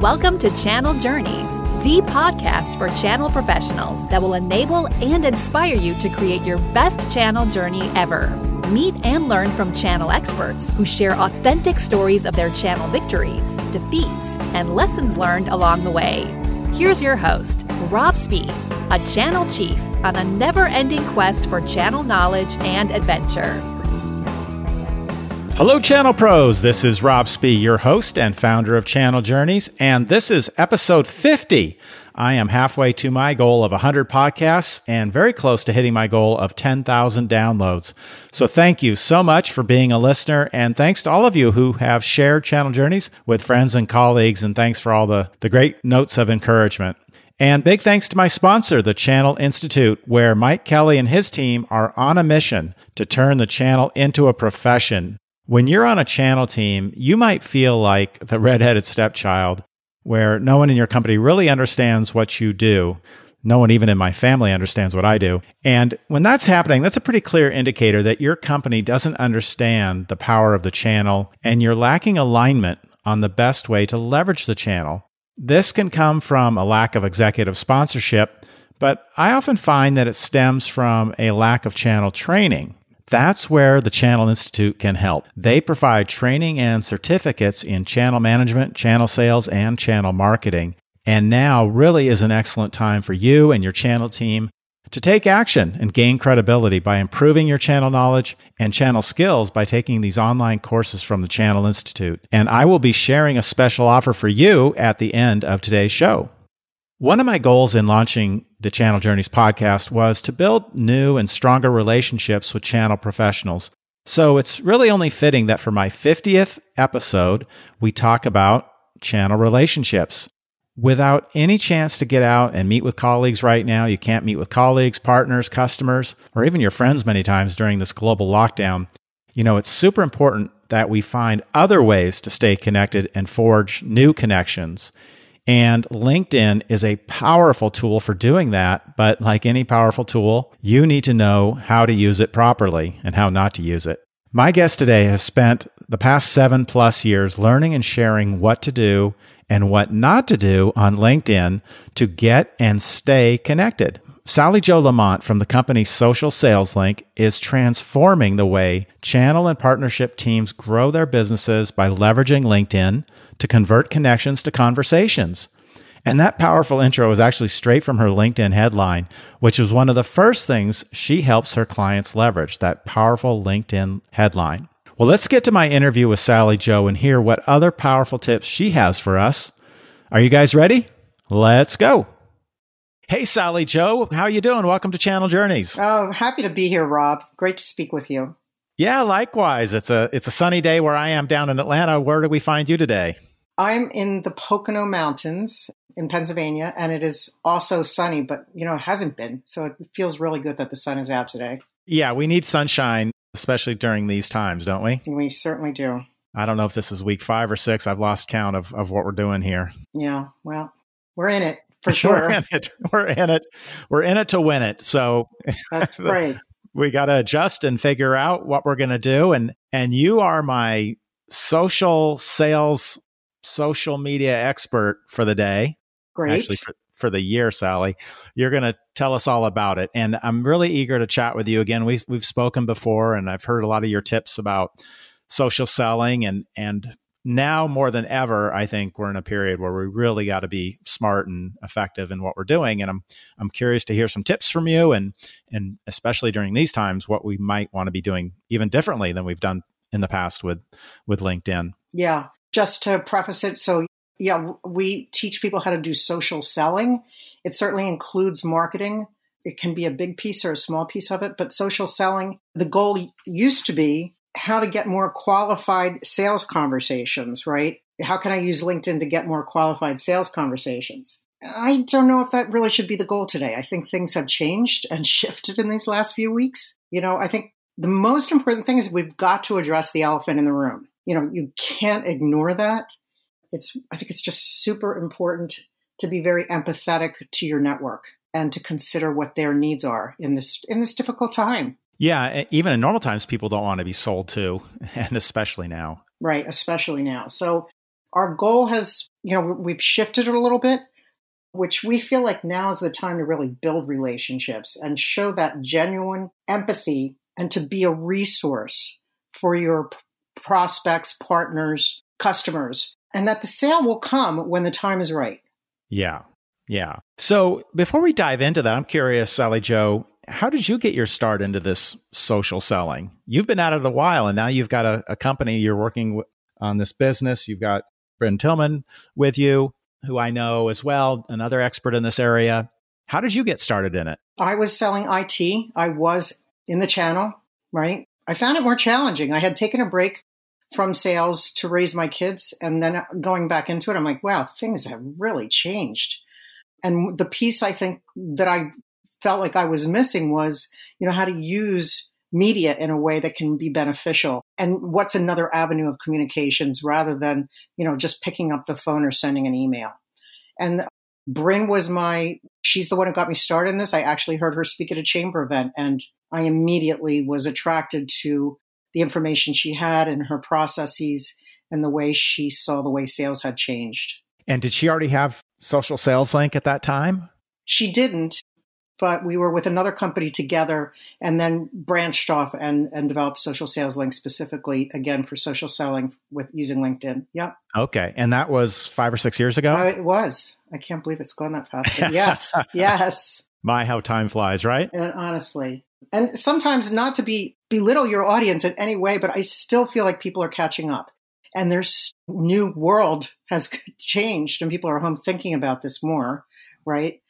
Welcome to Channel Journeys, the podcast for channel professionals that will enable and inspire you to create your best channel journey ever. Meet and learn from channel experts who share authentic stories of their channel victories, defeats, and lessons learned along the way. Here's your host, Rob Spee, a channel chief on a never ending quest for channel knowledge and adventure. Hello, Channel Pros. This is Rob Spee, your host and founder of Channel Journeys, and this is episode 50. I am halfway to my goal of 100 podcasts and very close to hitting my goal of 10,000 downloads. So, thank you so much for being a listener, and thanks to all of you who have shared Channel Journeys with friends and colleagues, and thanks for all the, the great notes of encouragement. And big thanks to my sponsor, the Channel Institute, where Mike Kelly and his team are on a mission to turn the channel into a profession. When you're on a channel team, you might feel like the redheaded stepchild where no one in your company really understands what you do. No one even in my family understands what I do. And when that's happening, that's a pretty clear indicator that your company doesn't understand the power of the channel and you're lacking alignment on the best way to leverage the channel. This can come from a lack of executive sponsorship, but I often find that it stems from a lack of channel training. That's where the Channel Institute can help. They provide training and certificates in channel management, channel sales, and channel marketing. And now really is an excellent time for you and your channel team to take action and gain credibility by improving your channel knowledge and channel skills by taking these online courses from the Channel Institute. And I will be sharing a special offer for you at the end of today's show. One of my goals in launching the Channel Journeys podcast was to build new and stronger relationships with channel professionals. So it's really only fitting that for my 50th episode, we talk about channel relationships. Without any chance to get out and meet with colleagues right now, you can't meet with colleagues, partners, customers, or even your friends many times during this global lockdown. You know, it's super important that we find other ways to stay connected and forge new connections. And LinkedIn is a powerful tool for doing that. But like any powerful tool, you need to know how to use it properly and how not to use it. My guest today has spent the past seven plus years learning and sharing what to do and what not to do on LinkedIn to get and stay connected. Sally Jo Lamont from the company Social Sales Link is transforming the way channel and partnership teams grow their businesses by leveraging LinkedIn to convert connections to conversations. And that powerful intro is actually straight from her LinkedIn headline, which is one of the first things she helps her clients leverage that powerful LinkedIn headline. Well, let's get to my interview with Sally Jo and hear what other powerful tips she has for us. Are you guys ready? Let's go. Hey, Sally Jo, how are you doing? Welcome to Channel Journeys. Oh, happy to be here, Rob. Great to speak with you. Yeah, likewise. It's a it's a sunny day where I am down in Atlanta. Where do we find you today? I'm in the Pocono Mountains in Pennsylvania, and it is also sunny, but you know, it hasn't been. So it feels really good that the sun is out today. Yeah, we need sunshine, especially during these times, don't we? We certainly do. I don't know if this is week five or six. I've lost count of, of what we're doing here. Yeah, well, we're in it for sure. we're in it. We're in it. We're in it to win it. So that's right. we got to adjust and figure out what we're going to do. And and you are my social sales social media expert for the day. Great. Actually, for, for the year, Sally. You're going to tell us all about it. And I'm really eager to chat with you again. We've, we've spoken before, and I've heard a lot of your tips about social selling. And, and now more than ever, I think we're in a period where we really got to be smart and effective in what we're doing. And I'm, I'm curious to hear some tips from you and, and especially during these times, what we might want to be doing even differently than we've done in the past with, with LinkedIn. Yeah just to preface it, so yeah, we teach people how to do social selling. It certainly includes marketing. It can be a big piece or a small piece of it, but social selling, the goal used to be how to get more qualified sales conversations, right? How can I use LinkedIn to get more qualified sales conversations? I don't know if that really should be the goal today. I think things have changed and shifted in these last few weeks. You know, I think the most important thing is we've got to address the elephant in the room you know, you can't ignore that. It's, I think it's just super important to be very empathetic to your network and to consider what their needs are in this in this difficult time. Yeah, even in normal times, people don't want to be sold to, and especially now. Right, especially now. So, Our goal has, you know, we've shifted it a little bit, which we feel like now is the time to really build relationships and show that genuine empathy and to be a resource for your prospects, partners, customers, and that the sale will come when the time is right. Yeah. Yeah. So before we dive into that, I'm curious, Sally Jo, how did you get your start into this social selling? You've been at it a while and now you've got a, a company, you're working on this business. You've got Brynne Tillman with you, who I know as well, another expert in this area. How did you get started in it? I was selling IT. I was in the channel, right? I found it more challenging. I had taken a break from sales to raise my kids and then going back into it, I'm like, wow, things have really changed. And the piece I think that I felt like I was missing was, you know, how to use media in a way that can be beneficial. And what's another avenue of communications rather than you know just picking up the phone or sending an email? And Brynne was my she's the one who got me started in this. I actually heard her speak at a chamber event and i immediately was attracted to the information she had and her processes and the way she saw the way sales had changed. And did she already have social sales link at that time? She didn't but we were with another company together and then branched off and, and developed social sales link specifically again for social selling with using linkedin. Yep. Okay. And that was five or six years ago? Uh, it was. I can't believe it's gone that fast. Yes. Yes my how time flies right? And honestly and sometimes not to be belittle your audience in any way but i still feel like people are catching up. And there's new world has changed and people are home thinking about this more right?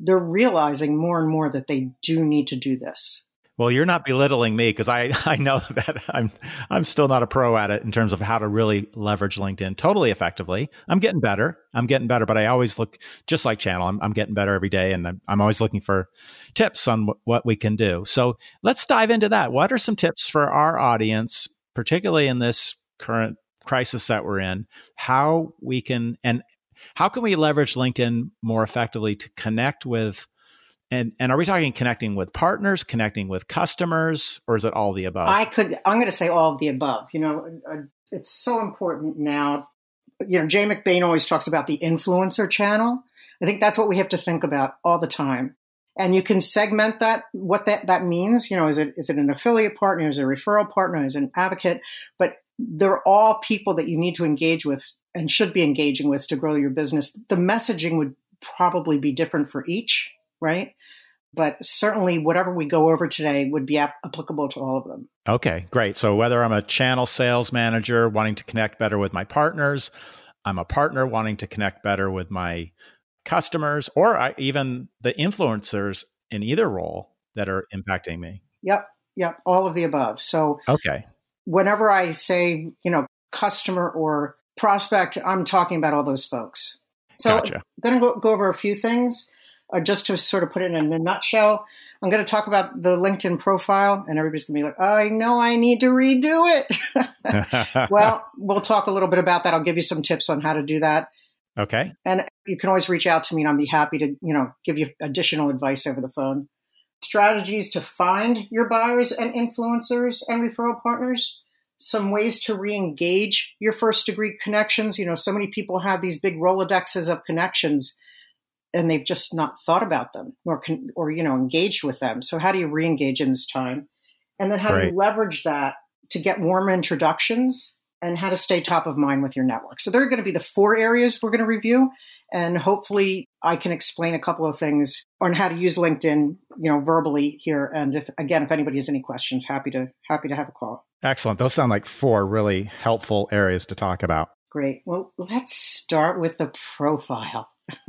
They're realizing more and more that they do need to do this. Well, you're not belittling me because I, I know that I'm I'm still not a pro at it in terms of how to really leverage LinkedIn totally effectively. I'm getting better. I'm getting better, but I always look just like Channel. I'm, I'm getting better every day, and I'm, I'm always looking for tips on w- what we can do. So let's dive into that. What are some tips for our audience, particularly in this current crisis that we're in, how we can and how can we leverage LinkedIn more effectively to connect with and and are we talking connecting with partners, connecting with customers, or is it all the above? I could I'm going to say all of the above. You know, uh, it's so important now. You know, Jay McBain always talks about the influencer channel. I think that's what we have to think about all the time. And you can segment that what that that means. You know, is it is it an affiliate partner? Is it a referral partner? Is it an advocate? But they're all people that you need to engage with and should be engaging with to grow your business. The messaging would probably be different for each, right? But certainly, whatever we go over today would be ap- applicable to all of them. Okay, great. So, whether I'm a channel sales manager wanting to connect better with my partners, I'm a partner wanting to connect better with my customers, or I, even the influencers in either role that are impacting me. Yep, yep, all of the above. So, okay. Whenever I say, you know, customer or prospect, I'm talking about all those folks. So gotcha. I'm going to go, over a few things uh, just to sort of put it in a nutshell. I'm going to talk about the LinkedIn profile, and everybody's going to be like, oh, I know I need to redo it. well, we'll talk a little bit about that. I'll give you some tips on how to do that. Okay. And you can always reach out to me, and I'll be happy to, you know, give you additional advice over the phone. Strategies to find your buyers and influencers and referral partners some ways to re-engage your first degree connections. You know, so many people have these big Rolodexes of connections and they've just not thought about them or, or you know, engaged with them. So how do you re-engage in this time? And then how right. do you leverage that to get warm introductions and how to stay top of mind with your network. So there are going to be the four areas we're going to review. And hopefully I can explain a couple of things on how to use LinkedIn, you know, verbally here. And if, again, if anybody has any questions, happy to, happy to have a call. Excellent. Those sound like four really helpful areas to talk about. Great. Well, let's start with the profile.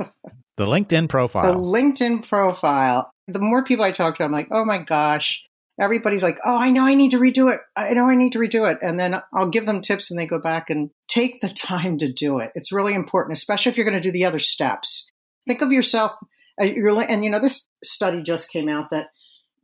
the LinkedIn profile. The LinkedIn profile. The more people I talk to, I'm like, oh my gosh, everybody's like, oh, I know I need to redo it. I know I need to redo it. And then I'll give them tips and they go back and take the time to do it. It's really important, especially if you're going to do the other steps. Think of yourself, and you know, this study just came out that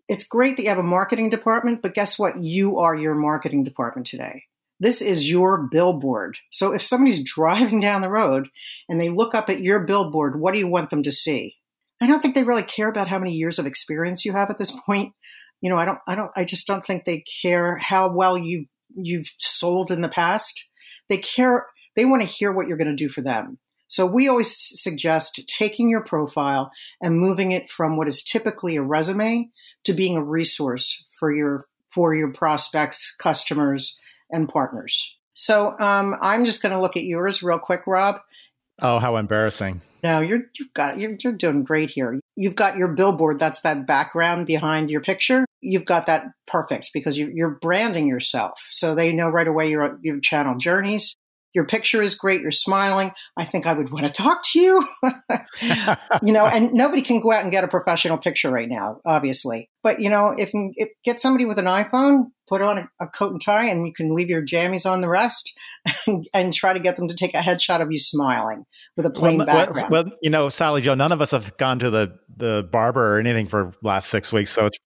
it's great that you have a marketing department, but guess what? You are your marketing department today. This is your billboard. So if somebody's driving down the road and they look up at your billboard, what do you want them to see? I don't think they really care about how many years of experience you have at this point. You know, I don't, I don't, I just don't think they care how well you you've sold in the past. They care They want to hear what you're going to do for them. So we always suggest taking your profile and moving it from what is typically a resume to being a resource for your for your prospects, customers, and partners. So um, I'm just going to look at yours real quick, Rob. Oh, how embarrassing! No, you're you've got you're, you're doing great here. You've got your billboard. That's that background behind your picture. You've got that perfect because you, you're branding yourself, so they know right away your your channel journeys your picture is great. You're smiling. I think I would want to talk to you. you know, and nobody can go out and get a professional picture right now, obviously. But, you know, if you if, get somebody with an iPhone, put on a, a, coat and tie, and you can leave your jammies on the rest and, and, try to get them to take a headshot of you smiling with a plain well, background. Well, you know, Sally Jo, none of us have gone to the, the barber or anything for last six weeks. So it's.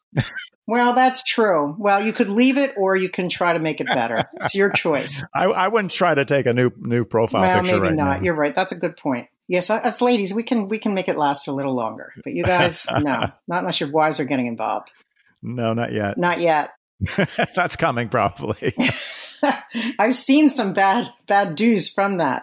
Well, that's true. Well, you could leave it, or you can try to make it better. It's your choice. I, I wouldn't try to take a new new profile well, picture. maybe right not. Now. You're right. That's a good point. Yes, uh, us ladies, we can we can make it last a little longer, but you guys, no, not unless your wives are getting involved. No, not yet. Not yet. That's coming probably. I've seen some bad bad dues from that.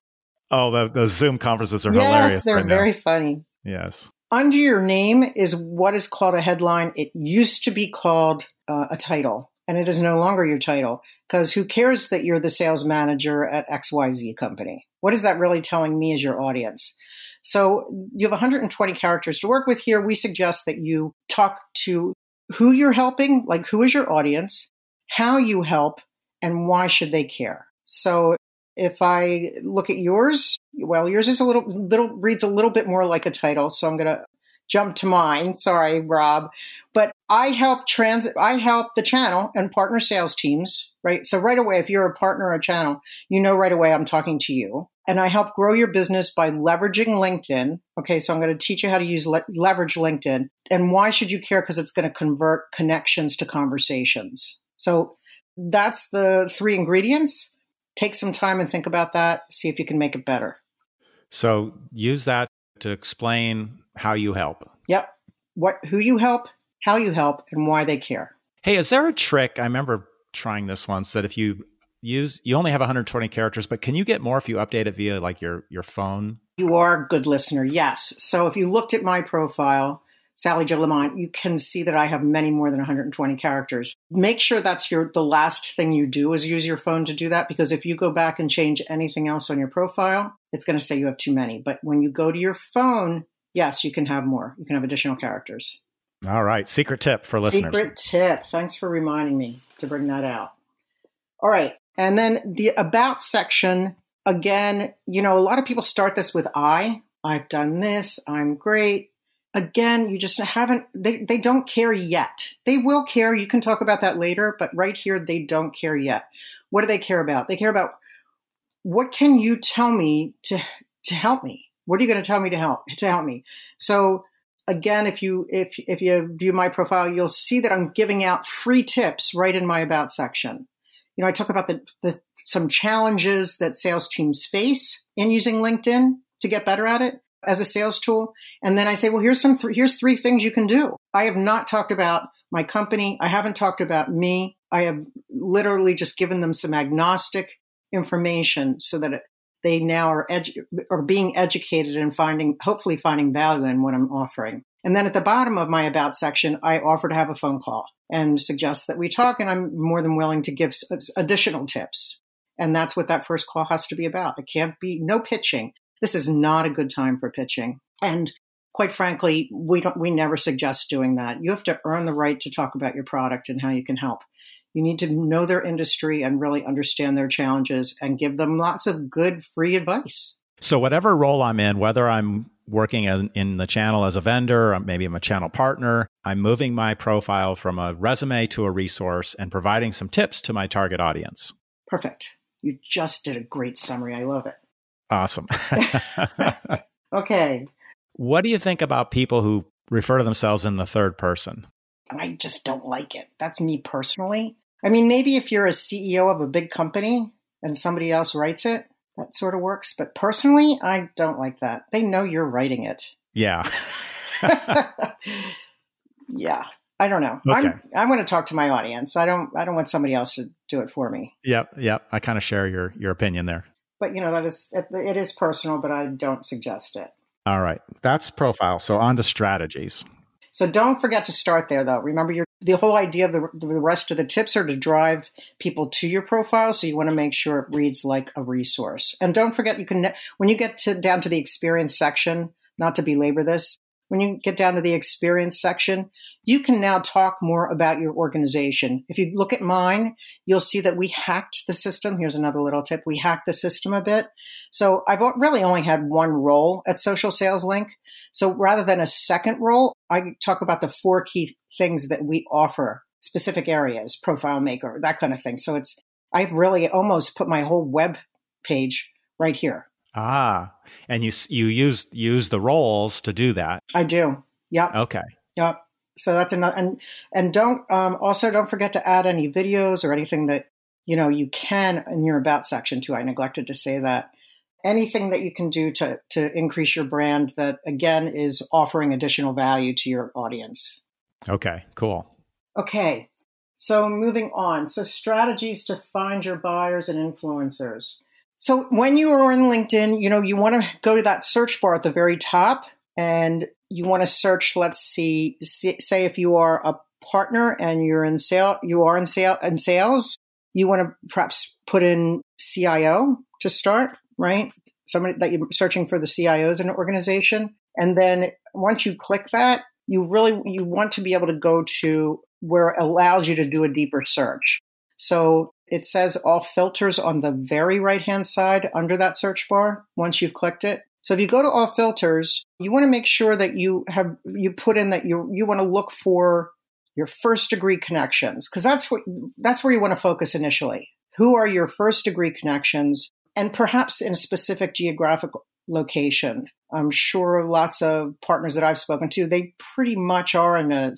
Oh, the, the Zoom conferences are yes, hilarious. they're right very now. funny. Yes. Under your name is what is called a headline. It used to be called uh, a title, and it is no longer your title because who cares that you're the sales manager at XYZ company? What is that really telling me as your audience? So you have 120 characters to work with here. We suggest that you talk to who you're helping, like who is your audience, how you help, and why should they care. So if I look at yours, well, yours is a little little reads a little bit more like a title, so I'm going to jump to mine. Sorry, Rob, but I help trans I help the channel and partner sales teams, right? So right away if you're a partner or channel, you know right away I'm talking to you. And I help grow your business by leveraging LinkedIn. Okay, so I'm going to teach you how to use le- leverage LinkedIn. And why should you care because it's going to convert connections to conversations. So that's the three ingredients take some time and think about that. See if you can make it better. So use that to explain how you help. Yep. What, who you help, how you help, and why they care. Hey, is there a trick? I remember trying this once that if you use, you only have 120 characters, but can you get more if you update it via like your your phone? You are a good listener. Yes. So if you looked at my profile, Sally Jo Lamont, you can see that I have many more than 120 characters. Make sure that's your the last thing you do is use your phone to do that because if you go back and change anything else on your profile, it's going to say you have too many. But when you go to your phone, yes, you can have more. You can have additional characters. All right, secret tip for listeners. Secret tip. Thanks for reminding me to bring that out. All right. And then the about section, again, you know, a lot of people start this with I. I've done this. I'm great again, you just haven't, they, they don't care yet. They will care. You can talk about that later, but right here, they don't care yet. What do they care about? They care about what can you tell me to, to help me? What are you going to tell me to help, to help me? So again, if you, if, if you view my profile, you'll see that I'm giving out free tips right in my about section. You know, I talk about the, the some challenges that sales teams face in using LinkedIn to get better at it as a sales tool. And then I say, well, here's some, th- here's three things you can do. I have not talked about my company. I haven't talked about me. I have literally just given them some agnostic information so that it, they now are, edu- are being educated and finding, hopefully finding value in what I'm offering. And then at the bottom of my about section, I offer to have a phone call and suggest that we talk. And I'm more than willing to give additional tips. And that's what that first call has to be about. It can't be no pitching this is not a good time for pitching. And quite frankly, we don't we never suggest doing that. You have to earn the right to talk about your product and how you can help. You need to know their industry and really understand their challenges and give them lots of good free advice. So whatever role I'm in, whether I'm working in, in the channel as a vendor, maybe I'm a channel partner, I'm moving my profile from a resume to a resource and providing some tips to my target audience. Perfect. You just did a great summary. I love it. Awesome. okay. What do you think about people who refer to themselves in the third person? I just don't like it. That's me personally. I mean, maybe if you're a CEO of a big company and somebody else writes it, that sort of works. But personally, I don't like that. They know you're writing it. Yeah. yeah. I don't know. Okay. I'm I'm going to talk to my audience. I don't I don't want somebody else to do it for me. Yep, yep. I kind of share your your opinion there. But you know that is it, it is personal, but I don't suggest it. All right, that's profile. So on to strategies. So don't forget to start there, though. Remember, your the whole idea of the, the rest of the tips are to drive people to your profile. So you want to make sure it reads like a resource. And don't forget, you can when you get to down to the experience section. Not to belabor this, when you get down to the experience section, you can now talk more about your organization. If you look at mine, you'll see that we hacked the system. Here's another little tip. We hacked the system a bit. So I've really only had one role at Social Sales Link. So rather than a second role, I talk about the four key things that we offer, specific areas, profile maker, that kind of thing. So it's, I've really almost put my whole web page right here. Ah, and you you use use the roles to do that. I do. Yep. Okay. Yep. So that's another, and and don't um, also don't forget to add any videos or anything that you know you can in your about section too. I neglected to say that. Anything that you can do to to increase your brand that again is offering additional value to your audience. Okay. Cool. Okay. So moving on. So strategies to find your buyers and influencers. So when you are in LinkedIn, you know, you want to go to that search bar at the very top and you want to search, let's see, say if you are a partner and you're in sale, you are in sale in sales, you want to perhaps put in CIO to start, right? Somebody that you're searching for the CIOs in an organization. And then once you click that, you really you want to be able to go to where it allows you to do a deeper search. So it says all filters on the very right hand side under that search bar once you've clicked it. So if you go to all filters, you want to make sure that you have you put in that you you want to look for your first degree connections because that's what that's where you want to focus initially. Who are your first degree connections and perhaps in a specific geographic location. I'm sure lots of partners that I've spoken to, they pretty much are in a.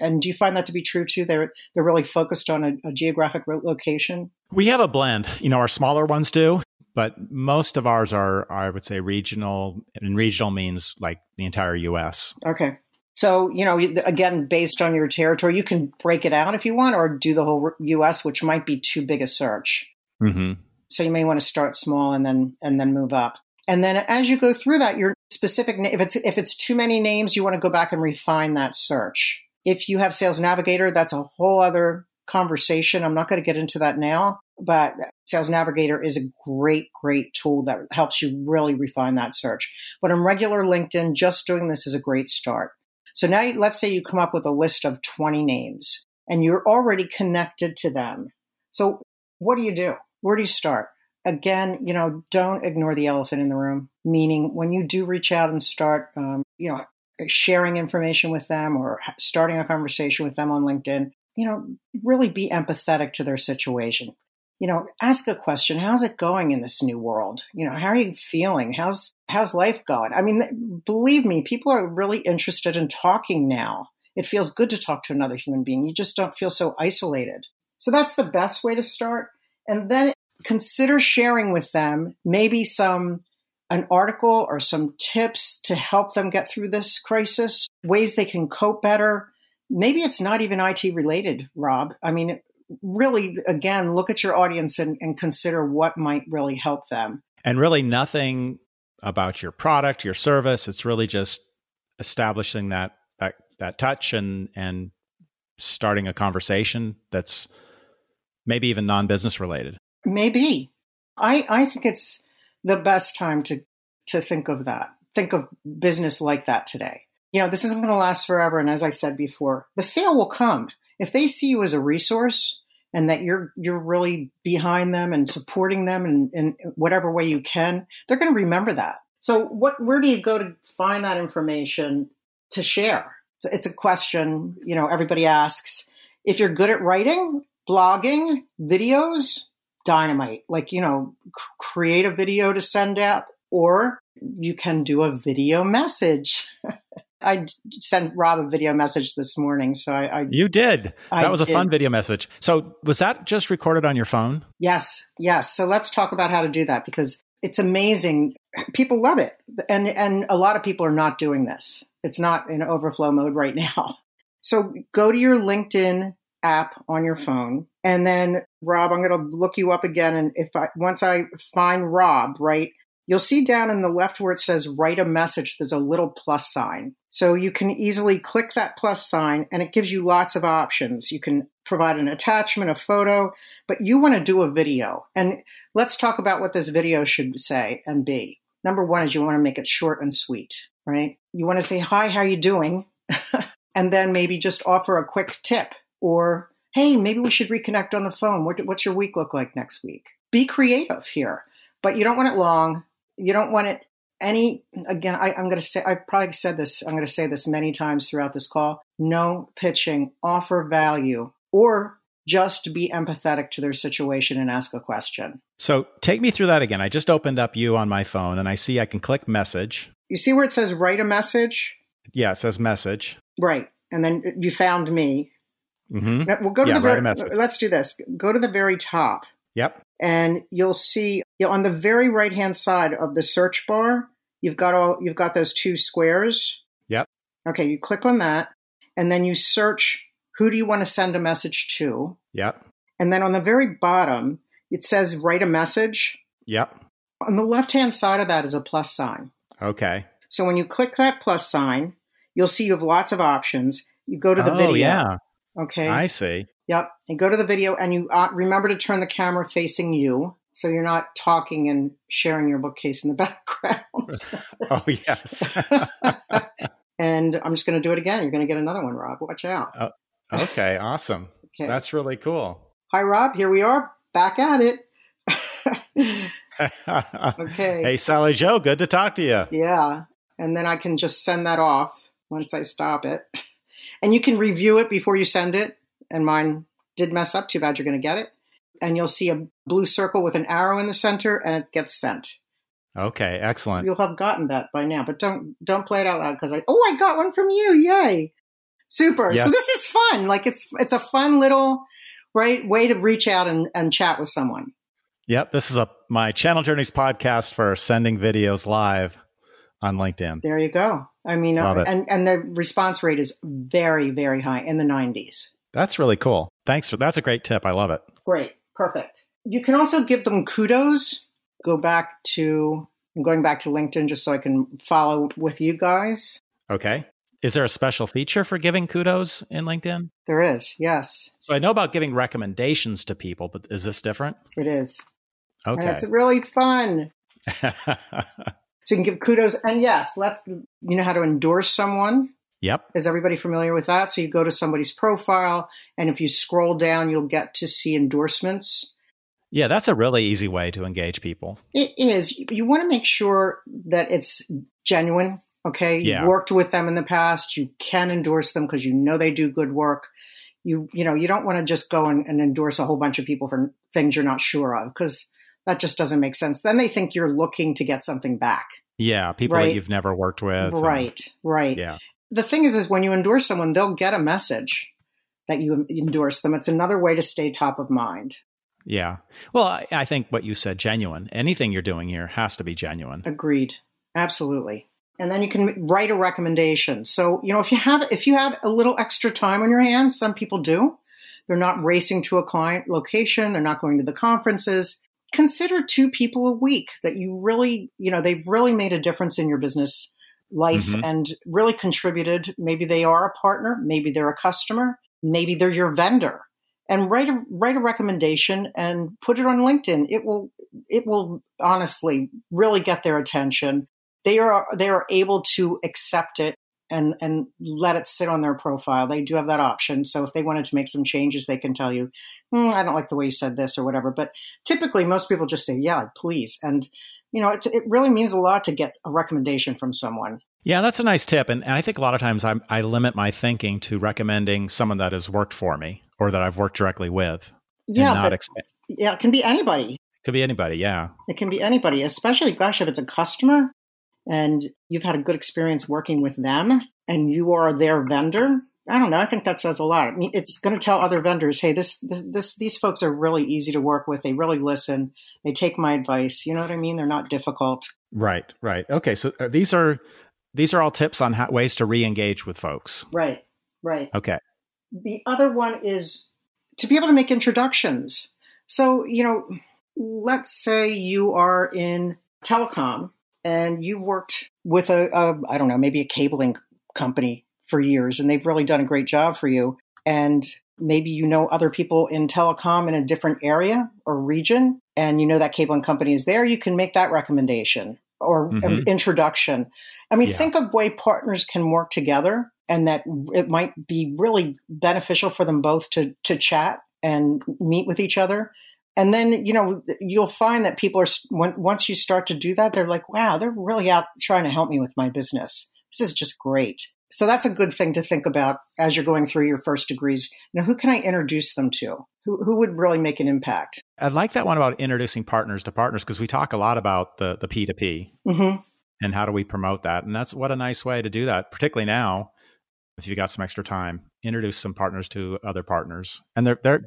And do you find that to be true too? They're they're really focused on a, a geographic location. We have a blend. You know, our smaller ones do, but most of ours are, I would say, regional. And regional means like the entire U.S. Okay. So, you know, again, based on your territory, you can break it out if you want, or do the whole U.S., which might be too big a search. Mm-hmm. So you may want to start small and then and then move up. And then as you go through that, your specific if it's if it's too many names, you want to go back and refine that search. If you have Sales Navigator, that's a whole other conversation. I'm not going to get into that now, but Sales Navigator is a great, great tool that helps you really refine that search. But on regular LinkedIn, just doing this is a great start. So now let's say you come up with a list of 20 names and you're already connected to them. So what do you do? Where do you start? Again, you know, don't ignore the elephant in the room. Meaning, when you do reach out and start, um, you know, sharing information with them or starting a conversation with them on LinkedIn, you know, really be empathetic to their situation. You know, ask a question. How's it going in this new world? You know, how are you feeling? How's how's life going? I mean, believe me, people are really interested in talking now. It feels good to talk to another human being. You just don't feel so isolated. So that's the best way to start. And then consider sharing with them maybe some an article or some tips to help them get through this crisis, ways they can cope better. Maybe it's not even IT related, Rob. I mean, really, again, look at your audience and, and consider what might really help them. And really, nothing about your product, your service. It's really just establishing that that that touch and and starting a conversation that's maybe even non-business related. Maybe. I, I think it's the best time to, to think of that. Think of business like that today. You know, this isn't going to last forever. And as I said before, the sale will come. If they see you as a resource and that you're you're really behind them and supporting them in, in whatever way you can, they're going to remember that. So what where do you go to find that information to share? It's, it's a question, you know, everybody asks. If you're good at writing, blogging, videos, dynamite. Like, you know, c- create a video to send out, or you can do a video message. I sent Rob a video message this morning, so I. I you did. That I was a fun video message. So was that just recorded on your phone? Yes, yes. So let's talk about how to do that because it's amazing. People love it, and and a lot of people are not doing this. It's not in overflow mode right now. So go to your LinkedIn app on your phone, and then Rob, I'm going to look you up again. And if I, once I find Rob, right, you'll see down in the left where it says write a message, there's a little plus sign. So you can easily click that plus sign and it gives you lots of options. You can provide an attachment, a photo, but you want to do a video. And let's talk about what this video should say and be. Number one is you want to make it short and sweet, right? You want to say, hi, how you doing? and then maybe just offer a quick tip or, hey, maybe we should reconnect on the phone. What, what's your week look like next week? Be creative here, but you don't want it long. You don't want it any, again, I, I'm going to say, I probably said this, I'm going to say this many times throughout this call. No pitching, offer value or just be empathetic to their situation and ask a question. So take me through that again. I just opened up you on my phone and I see I can click message. You see where it says write a message? Yeah, it says message. Right. And then you found me. Mm-hmm. Now, We'll go to Yeah, the write a very, let's do this. Go to the very top Yep. and you'll see you know, on the very right hand side of the search bar, you've got all you've got those two squares. Yep. Okay, you click on that and then you search who do you want to send a message to? Yep. And then on the very bottom, it says write a message. Yep. On the left hand side of that is a plus sign. Okay. So when you click that plus sign, you'll see you have lots of options. You go to the oh, video. yeah. Okay. I see. Yep. And go to the video and you uh, remember to turn the camera facing you so you're not talking and sharing your bookcase in the background. Oh, yes. and I'm just going to do it again. You're going to get another one, Rob. Watch out. okay. Awesome. Okay. That's really cool. Hi, Rob. Here we are back at it. Okay. Hey, Sally Jo, good to talk to you. Yeah. And then I can just send that off once I stop it. And you can review it before you send it. And mine did mess up. Too bad you're going to get it. And you'll see a blue circle with an arrow in the center and it gets sent. Okay. Excellent. You'll have gotten that by now, but don't don't play it out loud because I oh I got one from you. Yay. Super. Yes. So this is fun. Like it's it's a fun little right way to reach out and, and chat with someone. Yep. This is a my Channel Journeys podcast for sending videos live on LinkedIn. There you go. I mean, Love uh, it. and and the response rate is very very high in the 90s. That's really cool. Thanks for that's a great tip. I love it. Great. Perfect. You can also give them kudos. Go back to, I'm going back to LinkedIn just so I can follow with you guys. Okay. Is there a special feature for giving kudos in LinkedIn? There is, yes, So I know about giving recommendations to people, but is this different? it is. And Okay. it's really fun. So you can give kudos. And yes, let's, you know how to endorse someone. yep. Is everybody familiar with that? So you go to somebody's profile, and if you scroll down, you'll get to see endorsements. Yeah, that's a really easy way to engage people. It is. You want to make sure that it's genuine. Okay. Yeah. You worked with them in the past. You can endorse them because you know they do good work. You, you know, you don't want to just go and, and endorse a whole bunch of people for things you're not sure of because that just doesn't make sense. Then they think you're looking to get something back. Yeah, people that you've never worked with. and- Right. Right. yeah. The thing is, is when you endorse someone, they'll get a message that you endorse them. It's another way to stay top of mind. Yeah. Well, I, I think what you said, genuine. Anything you're doing here has to be genuine. Agreed. Absolutely. And then you can write a recommendation. So, you know, if you have if you have a little extra time on your hands, some people do. They're not racing to a client location, they're not going to the conferences. Consider two people a week that you really, you know, they've really made a difference in your business life Mhm. and really contributed. Maybe they are a partner, maybe they're a customer, maybe they're your vendor. And write a write a recommendation and put it on LinkedIn. It will it will honestly really get their attention. They are they are able to accept it and and let it sit on their profile. They do have that option. So if they wanted to make some changes, they can tell you, "Hmm, I don't like the way you said this or whatever. But typically, most people just say, "Yeah, please." And you know, it, it really means a lot to get a recommendation from someone. Yeah, that's a nice tip. And, and I think a lot of times I, I limit my thinking to recommending someone that has worked for me or that I've worked directly with. Yeah, not but yeah, it can be anybody. could be anybody. Yeah. It can be anybody, especially, gosh, if it's a customer and you've had a good experience working with them and you are their vendor. I don't know. I think that says a lot. I mean, it's going to tell other vendors, hey, this, this, this, these folks are really easy to work with. They really listen. They take my advice. You know what I mean? They're not difficult. Right. Right. Okay. So uh, these are these are all tips on how, ways to re-engage with folks. Right. Right. Okay. The other one is to be able to make introductions. So, you know, let's say you are in telecom and you've worked with a, a I don't know, maybe a cabling company for years and they've really done a great job for you. And maybe you know other people in telecom in a different area or region and you know that cabling company is there, you can make that recommendation or mm-hmm. introduction. I mean, yeah. think of way partners can work together and that it might be really beneficial for them both to to chat and meet with each other. And then, you know, you'll find that people are, once you start to do that, they're like, wow, they're really out trying to help me with my business. This is just great. So that's a good thing to think about as you're going through your first degrees. You know, who can I introduce them to? Who, who would really make an impact? I like that one about introducing partners to partners because we talk a lot about the the P2P mm-hmm. and how do we promote that. And that's what a nice way to do that, particularly now if you've got some extra time. Introduce some partners to other partners. And they're they're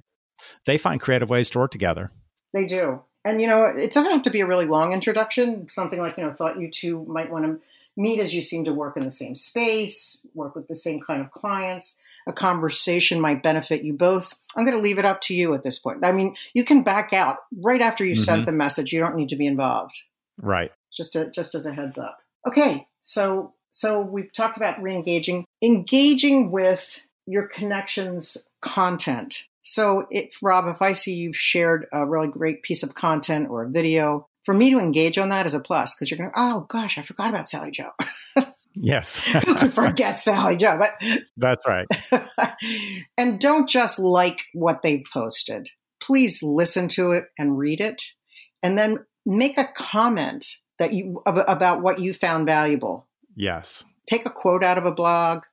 they find creative ways to work together. They do. And you know, it doesn't have to be a really long introduction. Something like, you know, thought you two might want to meet as you seem to work in the same space, work with the same kind of clients. A conversation might benefit you both. I'm going to leave it up to you at this point. I mean, you can back out right after you mm-hmm. sent the message. You don't need to be involved. Right. Just a, just as a heads up. Okay, so so we've talked about re-engaging, engaging with your connections content. So, if Rob, if I see you've shared a really great piece of content or a video, for me to engage on that is a plus because you're going, oh gosh, I forgot about Sally Jo. yes. Who could forget Sally Jo? But That's right. and don't just like what they've posted. Please listen to it and read it, and then make a comment that you about what you found valuable. Yes. Take a quote out of a blog,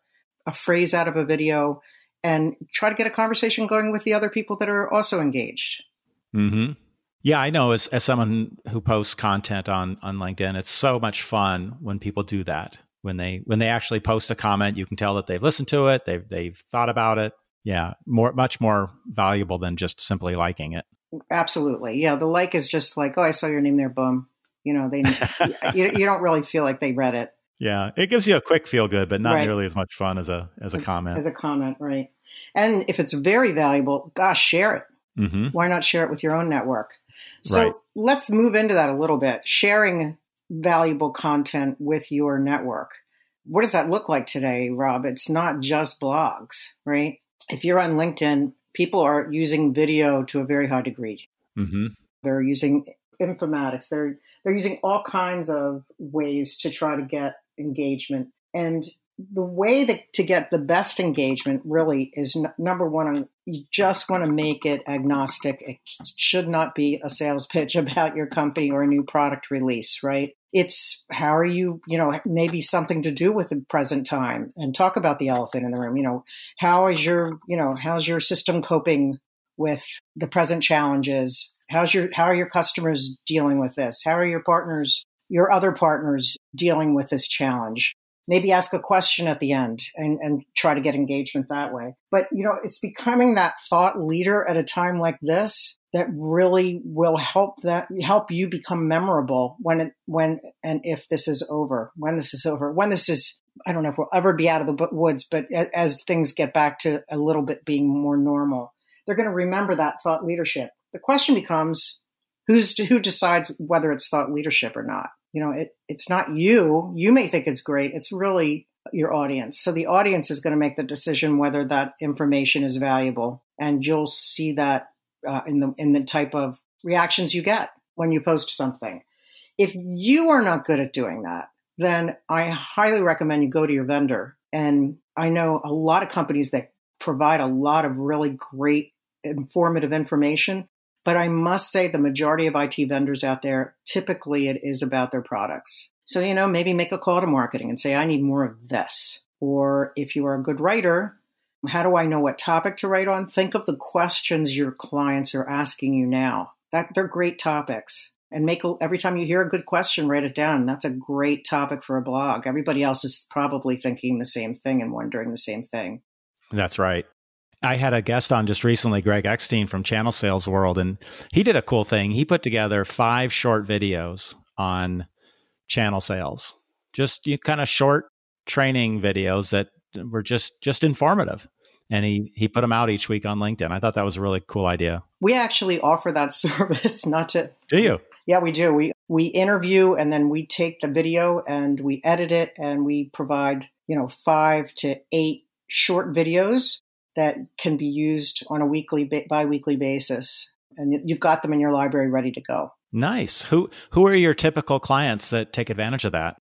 a phrase out of a video, and try to get a conversation going with the other people that are also engaged. Hmm. Yeah, I know. As as someone who posts content on on LinkedIn, it's so much fun when people do that. When they when they actually post a comment, you can tell that they've listened to it, they've they've thought about it. Yeah, more much more valuable than just simply liking it. Absolutely. Yeah, the like is just like, oh, I saw your name there, boom. You know, they you, you don't really feel like they read it. Yeah, it gives you a quick feel good, but not right. nearly as much fun as a as a as, comment. As a comment, right? And if it's very valuable, gosh, share it. Mm-hmm. Why not share it with your own network? So right. let's move into that a little bit. Sharing valuable content with your network. What does that look like today, Rob? It's not just blogs, right? If you're on LinkedIn, people are using video to a very high degree. Mm-hmm. They're using informatics. They're they're using all kinds of ways to try to get engagement. And the way that, to get the best engagement really is n- number one, you just want to make it agnostic. It should not be a sales pitch about your company or a new product release, right? It's how are you, you know, maybe something to do with the present time and talk about the elephant in the room. You know, how is your, you know, how's your system coping with the present challenges? How's your, how are your customers dealing with this? How are your partners, your other partners dealing with this challenge? Maybe ask a question at the end and, and try to get engagement that way. But, you know, it's becoming that thought leader at a time like this that really will help that help you become memorable when it, when and if this is over, when this is over, when this is I don't know if we'll ever be out of the woods, but as things get back to a little bit being more normal, they're going to remember that thought leadership. The question becomes who's who decides whether it's thought leadership or not you know, it, it's not you. You may think it's great. It's really your audience. So the audience is going to make the decision whether that information is valuable, and you'll see that uh, in the in the type of reactions you get when you post something. If you are not good at doing that, then I highly recommend you go to your vendor. And I know a lot of companies that provide a lot of really great informative information, but I must say, the majority of IT vendors out there, typically it is about their products. So, you know, maybe make a call to marketing and say, I need more of this. Or if you are a good writer, how do I know what topic to write on? Think of the questions your clients are asking you now. That they're great topics. And make every time you hear a good question, write it down. That's a great topic for a blog. Everybody else is probably thinking the same thing and wondering the same thing. That's right. I had a guest on just recently, Greg Eckstein from Channel Sales World, and he did a cool thing. He put together five short videos on channel sales, just you kind of short training videos that were just just informative. and he he put them out each week on LinkedIn. I thought that was a really cool idea. We actually offer that service, not to Do you? Yeah, we do. We we interview and then we take the video and we edit it and we provide, you know, 5 to 8 short videos that can be used on a weekly bi-weekly basis and you've got them in your library ready to go. Nice. Who who are your typical clients that take advantage of that?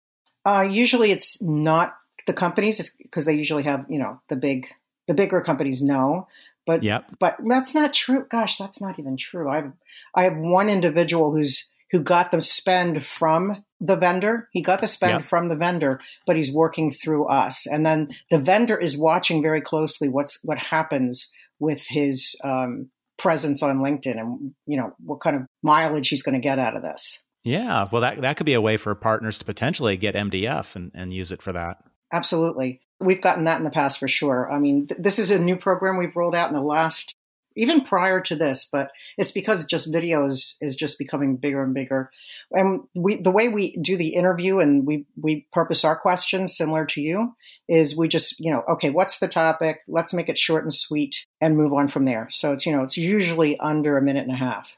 Uh, usually it's not the companies because they usually have, you know, the big the bigger companies know. But yep. but that's not true. Gosh, that's not even true. I have I have one individual who's who got them spend from the vendor. He got the spend yep. from the vendor, but he's working through us. And then the vendor is watching very closely what's what happens with his um, presence on LinkedIn and you know what kind of mileage he's going to get out of this. Yeah, well, that that could be a way for partners to potentially get MDF and, and use it for that. Absolutely. We've gotten that in the past for sure. I mean, th- this is a new program we've rolled out in the last, even prior to this, but it's because just video is, is just becoming bigger and bigger. And we, the way we do the interview and we, we purpose our questions similar to you is we just, you know, okay, what's the topic? Let's make it short and sweet and move on from there. So it's, you know, it's usually under a minute and a half.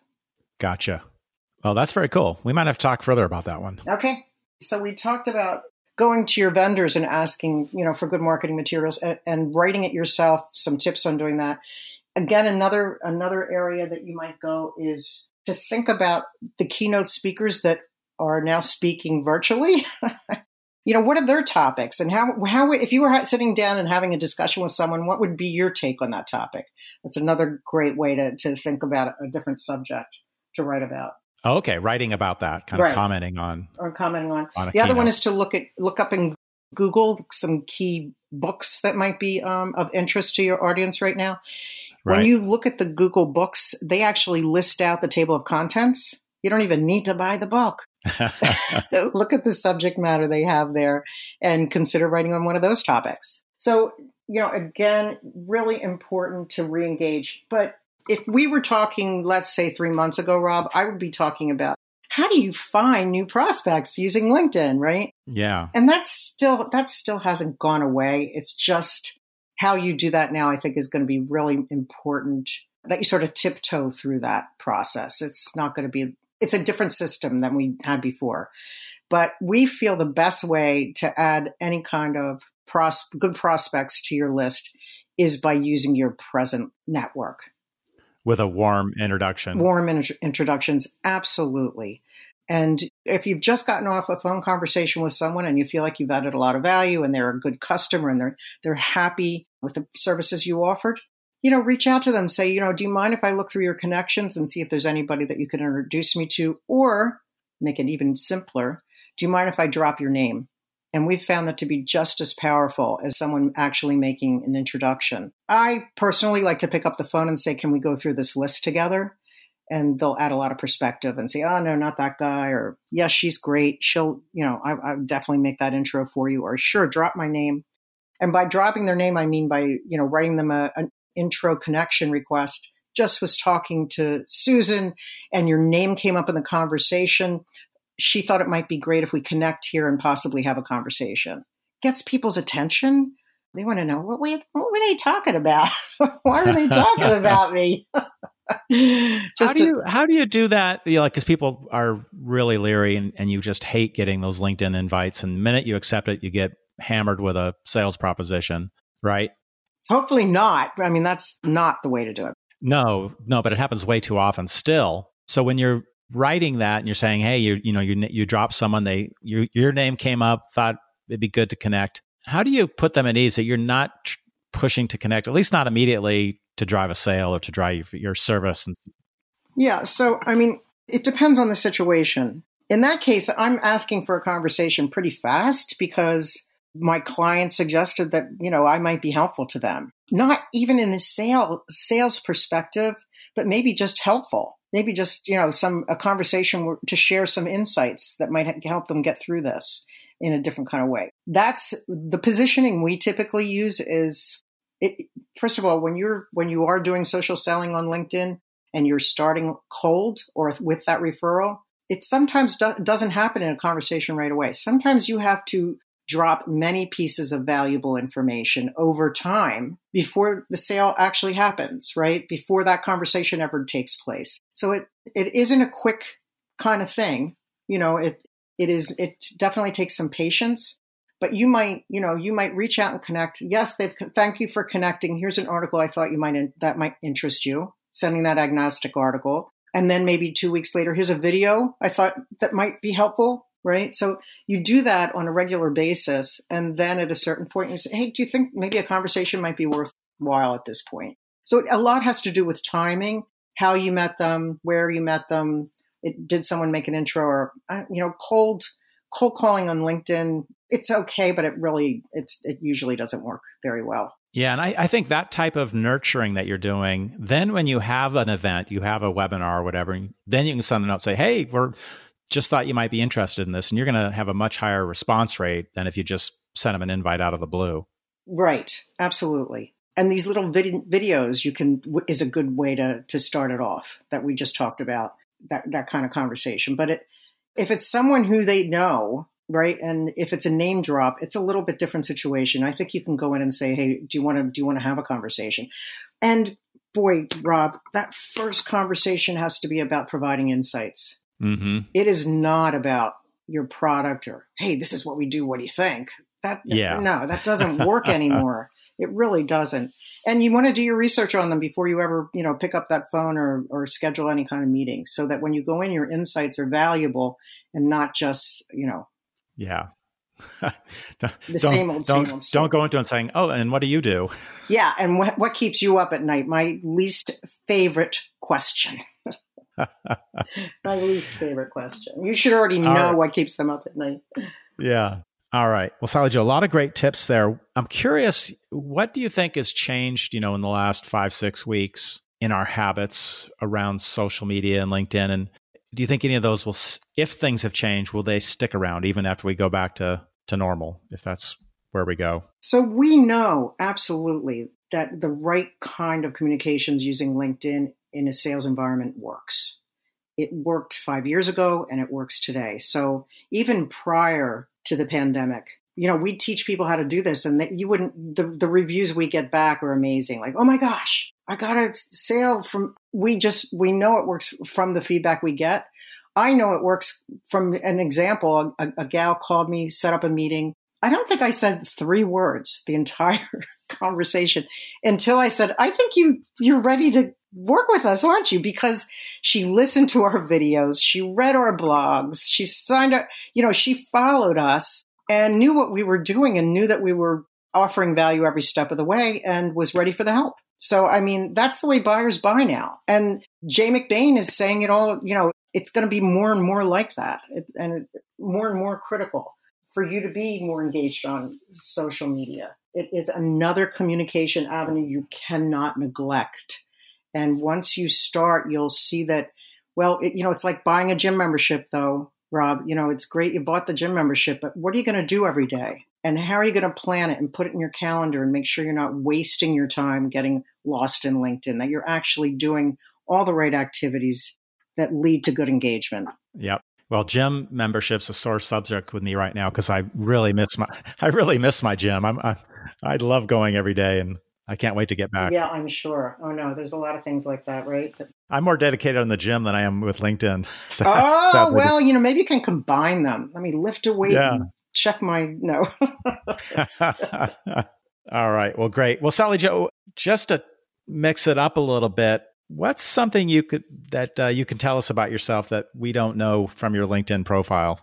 Gotcha. Well, that's very cool. We might have to talk further about that one. Okay. So we talked about going to your vendors and asking, you know, for good marketing materials and, and, writing it yourself, some tips on doing that. Again, another another area that you might go is to think about the keynote speakers that are now speaking virtually. you know, what are their topics and how how if you were sitting down and having a discussion with someone, what would be your take on that topic? That's another great way to to think about a different subject to write about. Oh, okay, writing about that, kind right. of commenting on or commenting on. on the keynote. other one is to look at look up in Google some key books that might be um, of interest to your audience right now. Right. When you look at the Google books, they actually list out the table of contents. You don't even need to buy the book. look at the subject matter they have there and consider writing on one of those topics. So, you know, again, really important to re-engage, but if we were talking, let's say three months ago, Rob, I would be talking about how do you find new prospects using LinkedIn, right? Yeah. And that's still, that still hasn't gone away. It's just how you do that now, I think is going to be really important that you sort of tiptoe through that process. It's not going to be, it's a different system than we had before. But we feel the best way to add any kind of pros- good prospects to your list is by using your present network with a warm introduction. Warm in- introductions, absolutely. And if you've just gotten off a phone conversation with someone and you feel like you've added a lot of value and they're a good customer and they're they're happy with the services you offered, you know, reach out to them. Say, you know, do you mind if I look through your connections and see if there's anybody that you can introduce me to? Or make it even simpler. Do you mind if I drop your name? And we've found that to be just as powerful as someone actually making an introduction. I personally like to pick up the phone and say, Can we go through this list together? And they'll add a lot of perspective and say, Oh, no, not that guy. Or, Yes, she's great. She'll, you know, I, I definitely make that intro for you. Or, Sure, drop my name. And by dropping their name, I mean by, you know, writing them a, an intro connection request. Just was talking to Susan and your name came up in the conversation she thought it might be great if we connect here and possibly have a conversation. Gets people's attention. They want to know what, we, what were they talking about? Why are they talking about me? how do to, you how do you do that? You know, like because people are really leery, and, and you just hate getting those LinkedIn invites. And the minute you accept it, you get hammered with a sales proposition, right? Hopefully not. I mean, that's not the way to do it. No, no, but it happens way too often still. So when you're writing that and you're saying, hey, you you know you you drop someone, they you, your name came up, thought it'd be good to connect. How do you put them at ease that you're not tr- pushing to connect, at least not immediately to drive a sale or to drive your service? And- yeah, so I mean, it depends on the situation. In that case, I'm asking for a conversation pretty fast because my client suggested that you know I might be helpful to them. Not even in a sale sales perspective, but maybe just helpful maybe just you know some a conversation to share some insights that might help them get through this in a different kind of way that's the positioning we typically use is it, first of all when you're when you are doing social selling on linkedin and you're starting cold or with that referral it sometimes do, doesn't happen in a conversation right away sometimes you have to drop many pieces of valuable information over time before the sale actually happens, right? Before that conversation ever takes place. So it, it isn't a quick kind of thing. You know, it, it is, it definitely takes some patience, but you might, you know, you might reach out and connect. Yes, they've, thank you for connecting. Here's an article I thought you might, that might interest you, sending that agnostic article. And then maybe two weeks later, here's a video I thought that might be helpful right? So you do that on a regular basis. And then at a certain point, you say, hey, do you think maybe a conversation might be worthwhile at this point? So a lot has to do with timing, how you met them, where you met them. It, did someone make an intro or, uh, you know, cold, cold calling on LinkedIn? It's okay, but it really, it's, it usually doesn't work very well. Yeah, and I, I, think that type of nurturing that you're doing, then when you have an event, you have a webinar or whatever, then you can send a note say, "Hey, we're just thought you might be interested in this and you're going to have a much higher response rate than if you just sent them an invite out of the blue right absolutely and these little vid- videos you can is a good way to to start it off that we just talked about that that kind of conversation but it, if it's someone who they know right and if it's a name drop it's a little bit different situation i think you can go in and say hey do you want to do you want to have a conversation and boy rob that first conversation has to be about providing insights Mm-hmm. It is not about your product or, hey, this is what we do. What do you think? That yeah. no, that doesn't work anymore. it really doesn't. And you want to do your research on them before you ever, you know, pick up that phone or or schedule any kind of meeting, so that when you go in, your insights are valuable and not just, you know, yeah, the same old, don't, same old. Don't go into it saying, "Oh, and what do you do?" Yeah, and what what keeps you up at night? My least favorite question. My least favorite question. You should already know right. what keeps them up at night. Yeah. All right. Well, Sally Jo, a lot of great tips there. I'm curious, what do you think has changed, you know, in the last five, six weeks in our habits around social media and LinkedIn? And do you think any of those will, if things have changed, will they stick around even after we go back to, to normal, if that's where we go? So we know absolutely that the right kind of communications using LinkedIn in a sales environment works. It worked five years ago and it works today. So even prior to the pandemic, you know, we teach people how to do this and that you wouldn't, the, the reviews we get back are amazing. Like, oh my gosh, I got a sale from, we just, we know it works from the feedback we get. I know it works from an example. A, a gal called me, set up a meeting. I don't think I said three words the entire conversation until I said, I think you, you're ready to work with us, aren't you? Because she listened to our videos, she read our blogs, she signed up, you know, she followed us and knew what we were doing and knew that we were offering value every step of the way and was ready for the help. So, I mean, that's the way buyers buy now. And Jay McBain is saying it all, you know, it's going to be more and more like that and more and more critical for you to be more engaged on social media. It is another communication avenue you cannot neglect and once you start, you'll see that, well, it, you know, it's like buying a gym membership, though, Rob. You know, it's great you bought the gym membership, but what are you going to do every day? And how are you going to plan it and put it in your calendar and make sure you're not wasting your time getting lost in LinkedIn, that you're actually doing all the right activities that lead to good engagement? Yep. Well, gym membership's a sore subject with me right now because I really miss my I really miss my gym. I'm I, I love going every day and I can't wait to get back. Yeah, I'm sure. Oh no, there's a lot of things like that, right? But, I'm more dedicated on the gym than I am with LinkedIn. So, oh sadly. well, you know, maybe you can combine them. Let me lift a weight. Yeah. check my no. All right. Well, great. Well, Sally Jo, just to mix it up a little bit, what's something you could that uh, you can tell us about yourself that we don't know from your LinkedIn profile?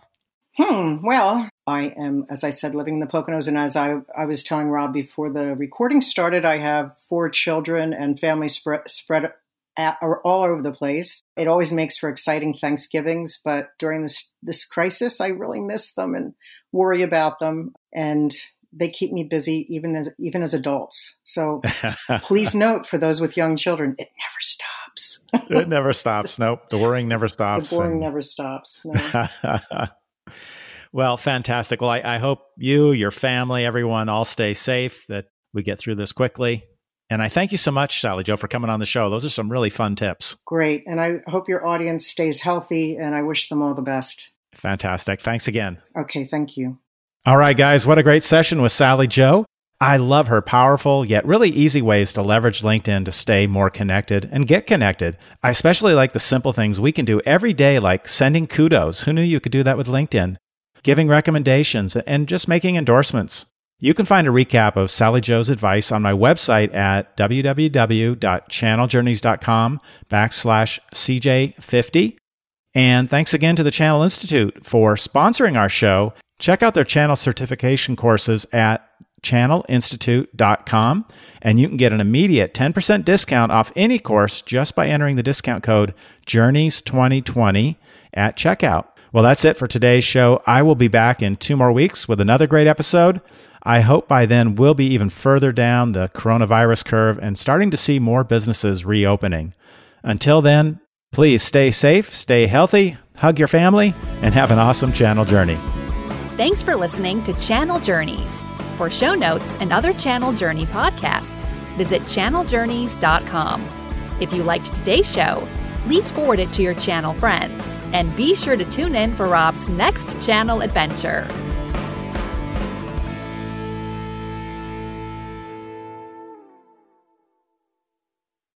Hmm. Well, I am, as I said, living in the Poconos. And as I, I was telling Rob before the recording started, I have four children and family spread, spread at, all over the place. It always makes for exciting Thanksgivings, but during this, this crisis, I really miss them and worry about them. And they keep me busy even as even as adults. So please note for those with young children, it never stops. it never stops. Nope. The worrying never stops. The worrying and... never stops. No. Well, fantastic. Well, I, I hope you, your family, everyone all stay safe, that we get through this quickly. And I thank you so much, Sally Jo, for coming on the show. Those are some really fun tips. Great. And I hope your audience stays healthy and I wish them all the best. Fantastic. Thanks again. Okay. Thank you. All right, guys, what a great session with Sally Jo. I love her powerful yet really easy ways to leverage LinkedIn to stay more connected and get connected. I especially like the simple things we can do every day, like sending kudos. Who knew you could do that with LinkedIn? Giving recommendations and just making endorsements. You can find a recap of Sally Jo's advice on my website at www.channeljourneys.com backslash CJ50. And thanks again to the Channel Institute for sponsoring our show. Check out their channel certification courses at channelinstitute.com and you can get an immediate 10% discount off any course just by entering the discount code journeys2020 at checkout. Well, that's it for today's show. I will be back in two more weeks with another great episode. I hope by then we'll be even further down the coronavirus curve and starting to see more businesses reopening. Until then, please stay safe, stay healthy, hug your family, and have an awesome channel journey. Thanks for listening to Channel Journeys. For show notes and other Channel Journey podcasts, visit channeljourneys.com. If you liked today's show, please forward it to your channel friends and be sure to tune in for Rob's next channel adventure.